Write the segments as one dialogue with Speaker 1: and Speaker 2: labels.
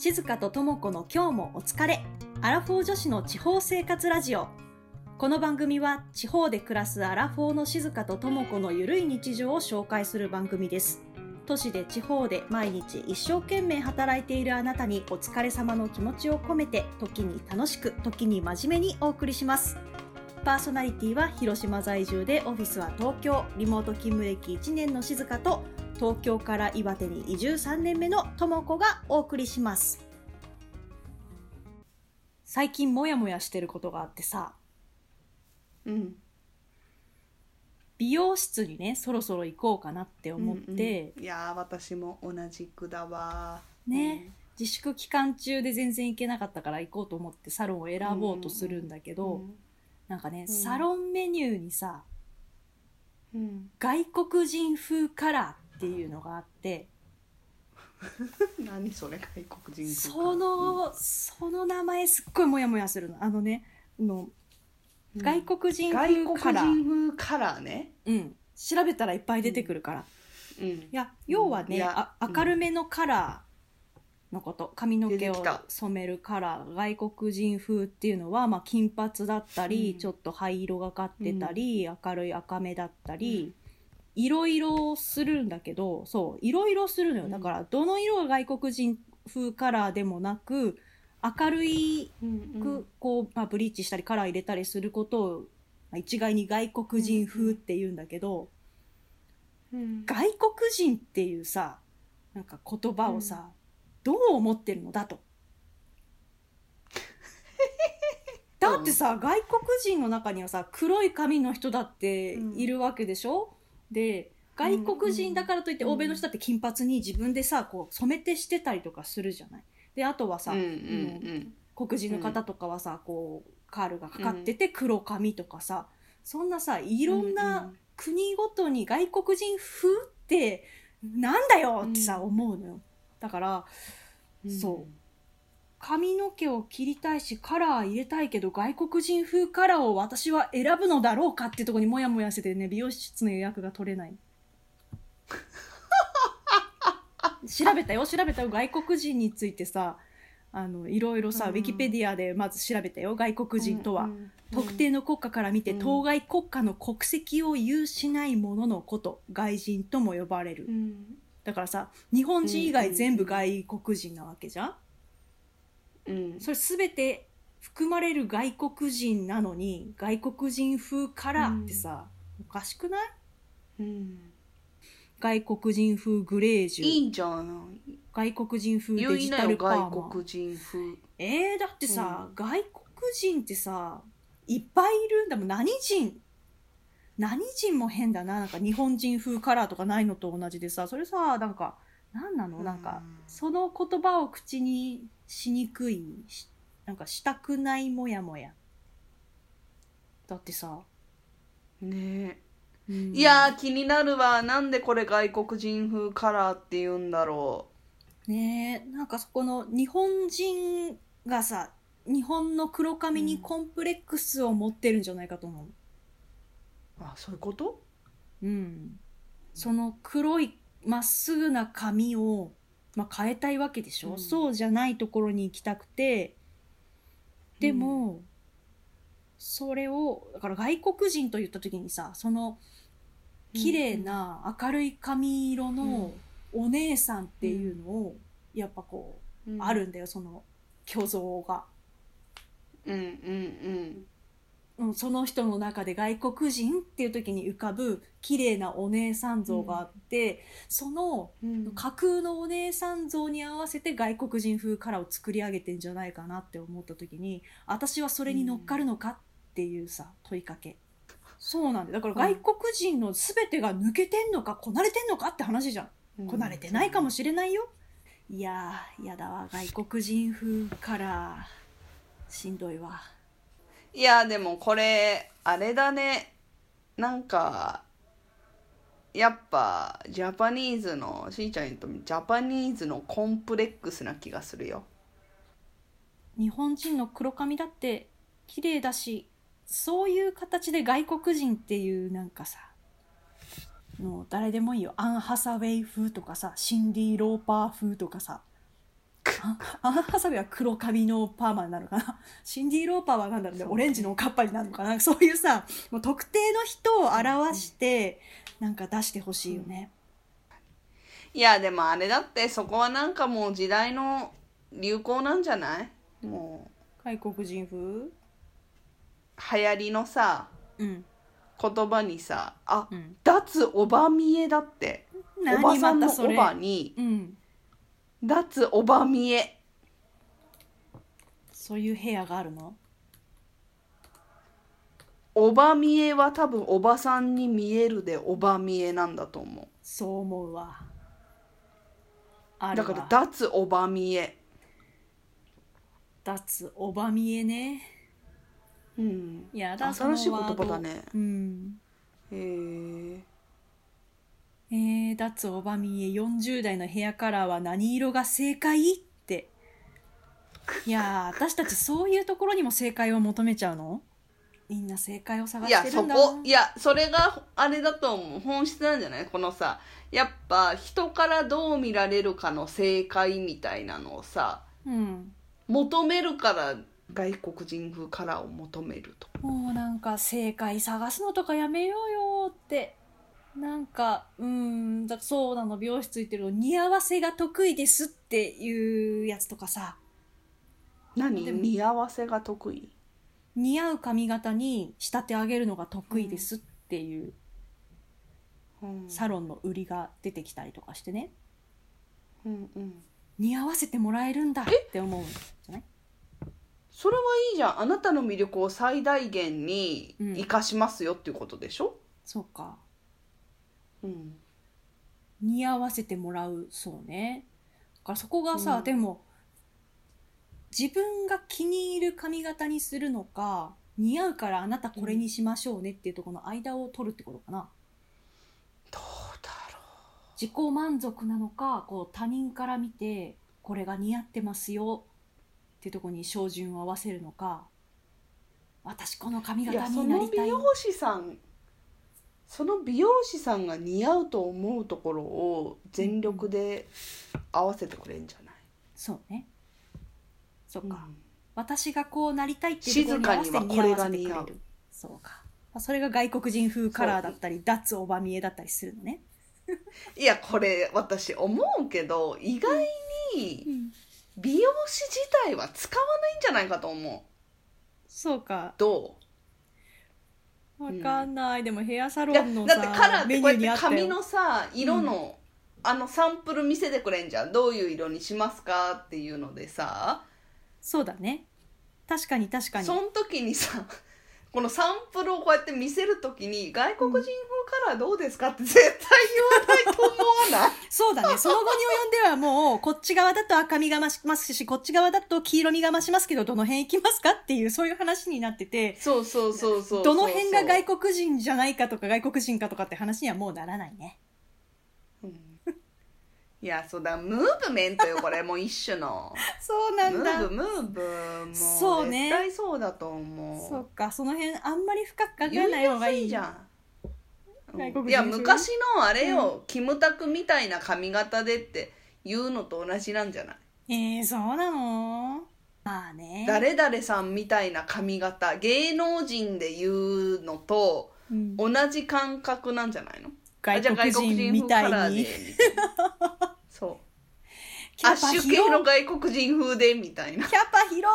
Speaker 1: 静香と智子の今日もお疲れ。アラフォー女子の地方生活ラジオ。この番組は地方で暮らすアラフォーの静香と智子のゆるい日常を紹介する番組です。都市で地方で毎日一生懸命働いているあなたにお疲れ様の気持ちを込めて時に楽しく時に真面目にお送りします。パーソナリティは広島在住でオフィスは東京、リモート勤務歴1年の静香と東京から岩手に移住3年目の智子がお送りします。最近モヤモヤしてることがあってさ、
Speaker 2: うん。
Speaker 1: 美容室にね、そろそろ行こうかなって思って、
Speaker 2: うんうん。いやー私も同じくだわ。
Speaker 1: ね、自粛期間中で全然行けなかったから行こうと思ってサロンを選ぼうとするんだけど、なんかね、
Speaker 2: ん。
Speaker 1: サロンメニューにさ、
Speaker 2: うん、うん、
Speaker 1: 外国人風カラーっていうのがあって、
Speaker 2: 何それ外国人風
Speaker 1: その、その名前すっごいモヤモヤするの。あのね、あの
Speaker 2: うん
Speaker 1: 外国人
Speaker 2: 外
Speaker 1: 風
Speaker 2: 国
Speaker 1: カラー。
Speaker 2: 人風カラーね
Speaker 1: うん。調べたらいっぱい出てくるから。
Speaker 2: うん
Speaker 1: いや、要はね、あ明るめのカラーのこと。髪の毛を染めるカラー。外国人風っていうのは、まあ、金髪だったり、
Speaker 2: うん
Speaker 1: ちょっと灰色がかってたり、明るい赤目だったり、いろいろするんだけど、そう、いろいろするのよ。
Speaker 2: うん。
Speaker 1: だから、どの色が外国人風カラーでもなく、明るい
Speaker 2: うん
Speaker 1: くこう、まあ、ブリーチしたりカラー入れたりすることを、まあ一概に外国人風って言うんだけど、
Speaker 2: うん。
Speaker 1: 外国人っていうさなんか言葉をさ、どう思ってるのだと。だってさ、外国人の中にはさ黒い髪の人だっているわけでしょ、で外国人だからといって
Speaker 2: うん
Speaker 1: 欧米の人だって金髪に自分でさこう染めてしてたりとかするじゃない？であとはさ、
Speaker 2: うんうん
Speaker 1: 黒人の方とかはさ、こうカールがかかってて黒髪とかさ、そんなさいろんな国ごとに外国人風ってなんだよってさ、
Speaker 2: うん。
Speaker 1: 思うのよ。だから
Speaker 2: うん。
Speaker 1: そう髪の毛を切りたいしカラー入れたいけど外国人風カラーを私は選ぶのだろうかっていうところにモヤモヤしててね美容室の予約が取れない。調べたよ調べたよ。外国人についてさあのいろいろさ、
Speaker 2: うん。
Speaker 1: ウィキペディアでまず調べたよ外国人とは、
Speaker 2: うんうん
Speaker 1: 特定の国家から見て
Speaker 2: うん。
Speaker 1: 当該国家の国籍を有しない者のこと外人とも呼ばれる、
Speaker 2: うん。
Speaker 1: だからさ日本人以外
Speaker 2: うん。
Speaker 1: 全部外国人なわけじゃん、
Speaker 2: うん。
Speaker 1: それ全て含まれる外国人なのに外国人風カラーってさ、おかしくない？
Speaker 2: うん。
Speaker 1: 外国人風グレージュ。
Speaker 2: いいじゃん
Speaker 1: 外国人風
Speaker 2: 言
Speaker 1: デジタルパーマ
Speaker 2: 外国人風。
Speaker 1: えー、だってさ、
Speaker 2: うん。
Speaker 1: 外国人ってさいっぱいいるんだもん何人。何人も変だな。なんか日本人風カラーとかないのと同じでさそれさなんか何なの？なんか
Speaker 2: うん
Speaker 1: その言葉を口にしにくいしなんかしたくないもやもや。だってさ、
Speaker 2: ね
Speaker 1: うん。
Speaker 2: いやー気になるわ。なんでこれ外国人風カラーって言うんだろ
Speaker 1: ねえ。なんかそこの日本人がさ日本の黒髪にコンプレックスを持ってるんじゃないかと思う、
Speaker 2: う。あそういうこと？
Speaker 1: うん、その黒いまっすぐな髪を、まあ、変えたいわけでしょ、
Speaker 2: うん。
Speaker 1: そうじゃないところに行きたくて。でも、それをだから外国人と言った時にさその綺麗な明るい髪色のお姉さんっていうのを、やっぱこう、
Speaker 2: うん。
Speaker 1: あるんだよその虚像が。
Speaker 2: うんうん
Speaker 1: うん、その人の中で外国人っていう時に浮かぶ綺麗なお姉さん像があって、その
Speaker 2: うん。
Speaker 1: 架空のお姉さん像に合わせて外国人風カラーを作り上げてんじゃないかなって思った時に私はそれに乗っかるのかっていうさ問いかけ。そうなんだよ。だから外国人の全てが抜けてんのかこなれてんのかって話じゃん。こなれてないかもしれないよ。いやーやだわ。外国人風カラー。しんどいわ
Speaker 2: いやでもこれあれだね。なんかやっぱジャパニーズのしーちゃん言うとジャパニーズのコンプレックスな気がするよ。
Speaker 1: 日本人の黒髪だって綺麗だしそういう形で外国人っていうなんかさもう誰でもいいよ。アン・ハサウェイ風とかさシンディ・ローパー風とかさ。アンハサウェイは黒髪のパーマになるのかな？シンディ・ローパーはなんだろうね。オレンジのおかっぱになるのかな？そういうさもう特定の人を表してなんか出してほしいよね、
Speaker 2: いやでもあれだってそこはなんかもう時代の流行なんじゃない？も
Speaker 1: 外国人風？
Speaker 2: う流行りのさ
Speaker 1: うん。
Speaker 2: 言葉にさあ、
Speaker 1: うん。
Speaker 2: 脱おば見えだって。おば
Speaker 1: 何
Speaker 2: さんのお
Speaker 1: またそれ
Speaker 2: ばに
Speaker 1: うん
Speaker 2: 脱おば見え
Speaker 1: そういう部屋があるの？
Speaker 2: おば見えは多分おばさんに見えるでおば見えなんだと思
Speaker 1: そう思うわ。
Speaker 2: だから脱おば見え
Speaker 1: 脱おば見えね。
Speaker 2: うん。
Speaker 1: いやだ
Speaker 2: 新しい言葉だね。
Speaker 1: うん。
Speaker 2: へえ
Speaker 1: えー、脱おばみえ40代のヘアカラーは何色が正解って。いやー私たちそういうところにも正解を求めちゃうの？みんな正解を探
Speaker 2: いやそ
Speaker 1: してるんだ
Speaker 2: こいやそれがあれだと思う。本質なんじゃない？このさやっぱ人からどう見られるかの正解みたいなのをさ
Speaker 1: うん。
Speaker 2: 求めるから外国人風カラーを求めると。
Speaker 1: もうなんか正解探すのとかやめようよってなんかうーんだそうなの美容室ついてるの似合わせが得意ですっていうやつとかさ。
Speaker 2: 何？似合わせが得意？
Speaker 1: 似合う髪型に仕立て上げるのが得意ですっていう。
Speaker 2: うん。
Speaker 1: サロンの売りが出てきたりとかしてね。
Speaker 2: うんうん。
Speaker 1: 似合わせてもらえるんだって思うんじゃない？
Speaker 2: それはいいじゃん。あなたの魅力を最大限に
Speaker 1: うん。
Speaker 2: 生かしますよっていうことでしょ、
Speaker 1: そうか
Speaker 2: うん。
Speaker 1: 似合わせてもらうそうね。だからそこがさ、
Speaker 2: うん。
Speaker 1: でも自分が気に入る髪型にするのか似合うからあなたこれにしましょうねっていうところの間を取るってことかな。
Speaker 2: どうだろ
Speaker 1: 自己満足なのかこう他人から見てこれが似合ってますよっていうところに照準を合わせるのか。私この髪型になりたい。
Speaker 2: の美容師さんその美容師さんが似合うと思うところを全力で合わせてくれんじゃない、
Speaker 1: そうね。そっか、
Speaker 2: うん。
Speaker 1: 私がこうなりたいっていうところに合わせて
Speaker 2: 静かにはこれ
Speaker 1: 似合わせてくれ
Speaker 2: が似合う
Speaker 1: る。そうか、まあ、それが外国人風カラーだったり脱オバ見えだったりするのね、
Speaker 2: いやこれ私思うけど意外に美容師自体は使わないんじゃないかと思う。
Speaker 1: そうか。
Speaker 2: ど
Speaker 1: わかんない、でもヘアサロンの
Speaker 2: だってカラーってこうやって髪のさ色の、あのサンプル見せてくれんじゃん。どういう色にしますかっていうのでさ。
Speaker 1: そうだね。確かに確かに。
Speaker 2: その時にさこのサンプルをこうやって見せる時に外国人風カラーどうですかって絶対言わないと思わない？
Speaker 1: そうだね。その後に及んではもうこっち側だと赤みが増しますしこっち側だと黄色みが増しますけどどの辺行きますかっていうそういう話になってて
Speaker 2: そうそうそうそう
Speaker 1: どの辺が外国人じゃないかとか外国人かとかって話にはもうならないね。
Speaker 2: うんいやそうだムーブメントよこれもう一種の。
Speaker 1: そうな
Speaker 2: ム
Speaker 1: んだ。
Speaker 2: ーブムーブもう
Speaker 1: そうね。
Speaker 2: 絶対そうだと思う。
Speaker 1: そっかその辺あんまり深く考えない方がいい。
Speaker 2: じゃん。いや
Speaker 1: 風
Speaker 2: 昔のあれよ、キムタクみたいな髪型でって言うのと同じなんじゃない？
Speaker 1: えー、そうなの？まあね。
Speaker 2: 誰々さんみたいな髪型。芸能人で言うのと
Speaker 1: うん。
Speaker 2: 同じ感覚なんじゃないの？
Speaker 1: 外
Speaker 2: あじゃあ
Speaker 1: 国人みたいに
Speaker 2: そう。
Speaker 1: キャパ
Speaker 2: アッシュ系
Speaker 1: 広い。
Speaker 2: の外国人風でみたいな。
Speaker 1: キャパ広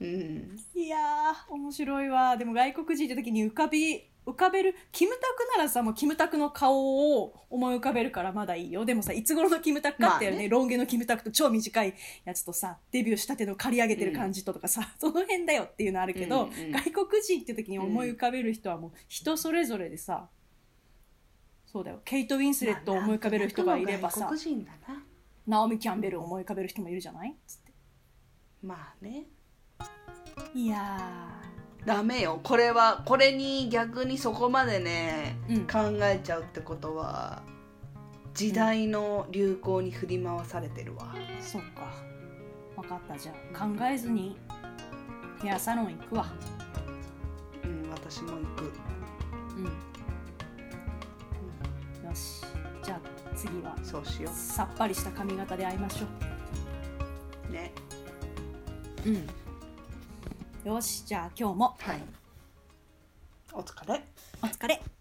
Speaker 2: うん。
Speaker 1: いいやー面白いわ。でも外国人って時に浮かび浮かべるキムタクならさもうキムタクの顔を思い浮かべるからまだいいよ。でもさいつ頃のキムタクかってよね,、
Speaker 2: まあね。
Speaker 1: ロン毛のキムタクと超短いやつとさデビューしたての刈り上げてる感じととかさ、その辺だよっていうのあるけど、
Speaker 2: うんうん
Speaker 1: 外国人って時に思い浮かべる人はもう人それぞれでさそうだよ。ケイト・ウィンスレットを思い浮かべる人がいればさ。
Speaker 2: 外国人だな。
Speaker 1: ナオミ・キャンベルを思い浮かべる人もいるじゃない？つって。
Speaker 2: まあね。
Speaker 1: いや
Speaker 2: ダメよ。これはこれに逆にそこまでね、
Speaker 1: うん。
Speaker 2: 考えちゃうってことは時代の流行に振り回されてるわ、
Speaker 1: ーそっか。分かった。じゃあ考えずにヘアサロン行くわ。
Speaker 2: うん私も行く。
Speaker 1: うん。よしじゃあ次は
Speaker 2: そうしよ
Speaker 1: さっぱりした髪型で会いましょ
Speaker 2: う。ね。
Speaker 1: ううん。よしじゃあ今日も。
Speaker 2: はい。お疲れ。
Speaker 1: お疲れ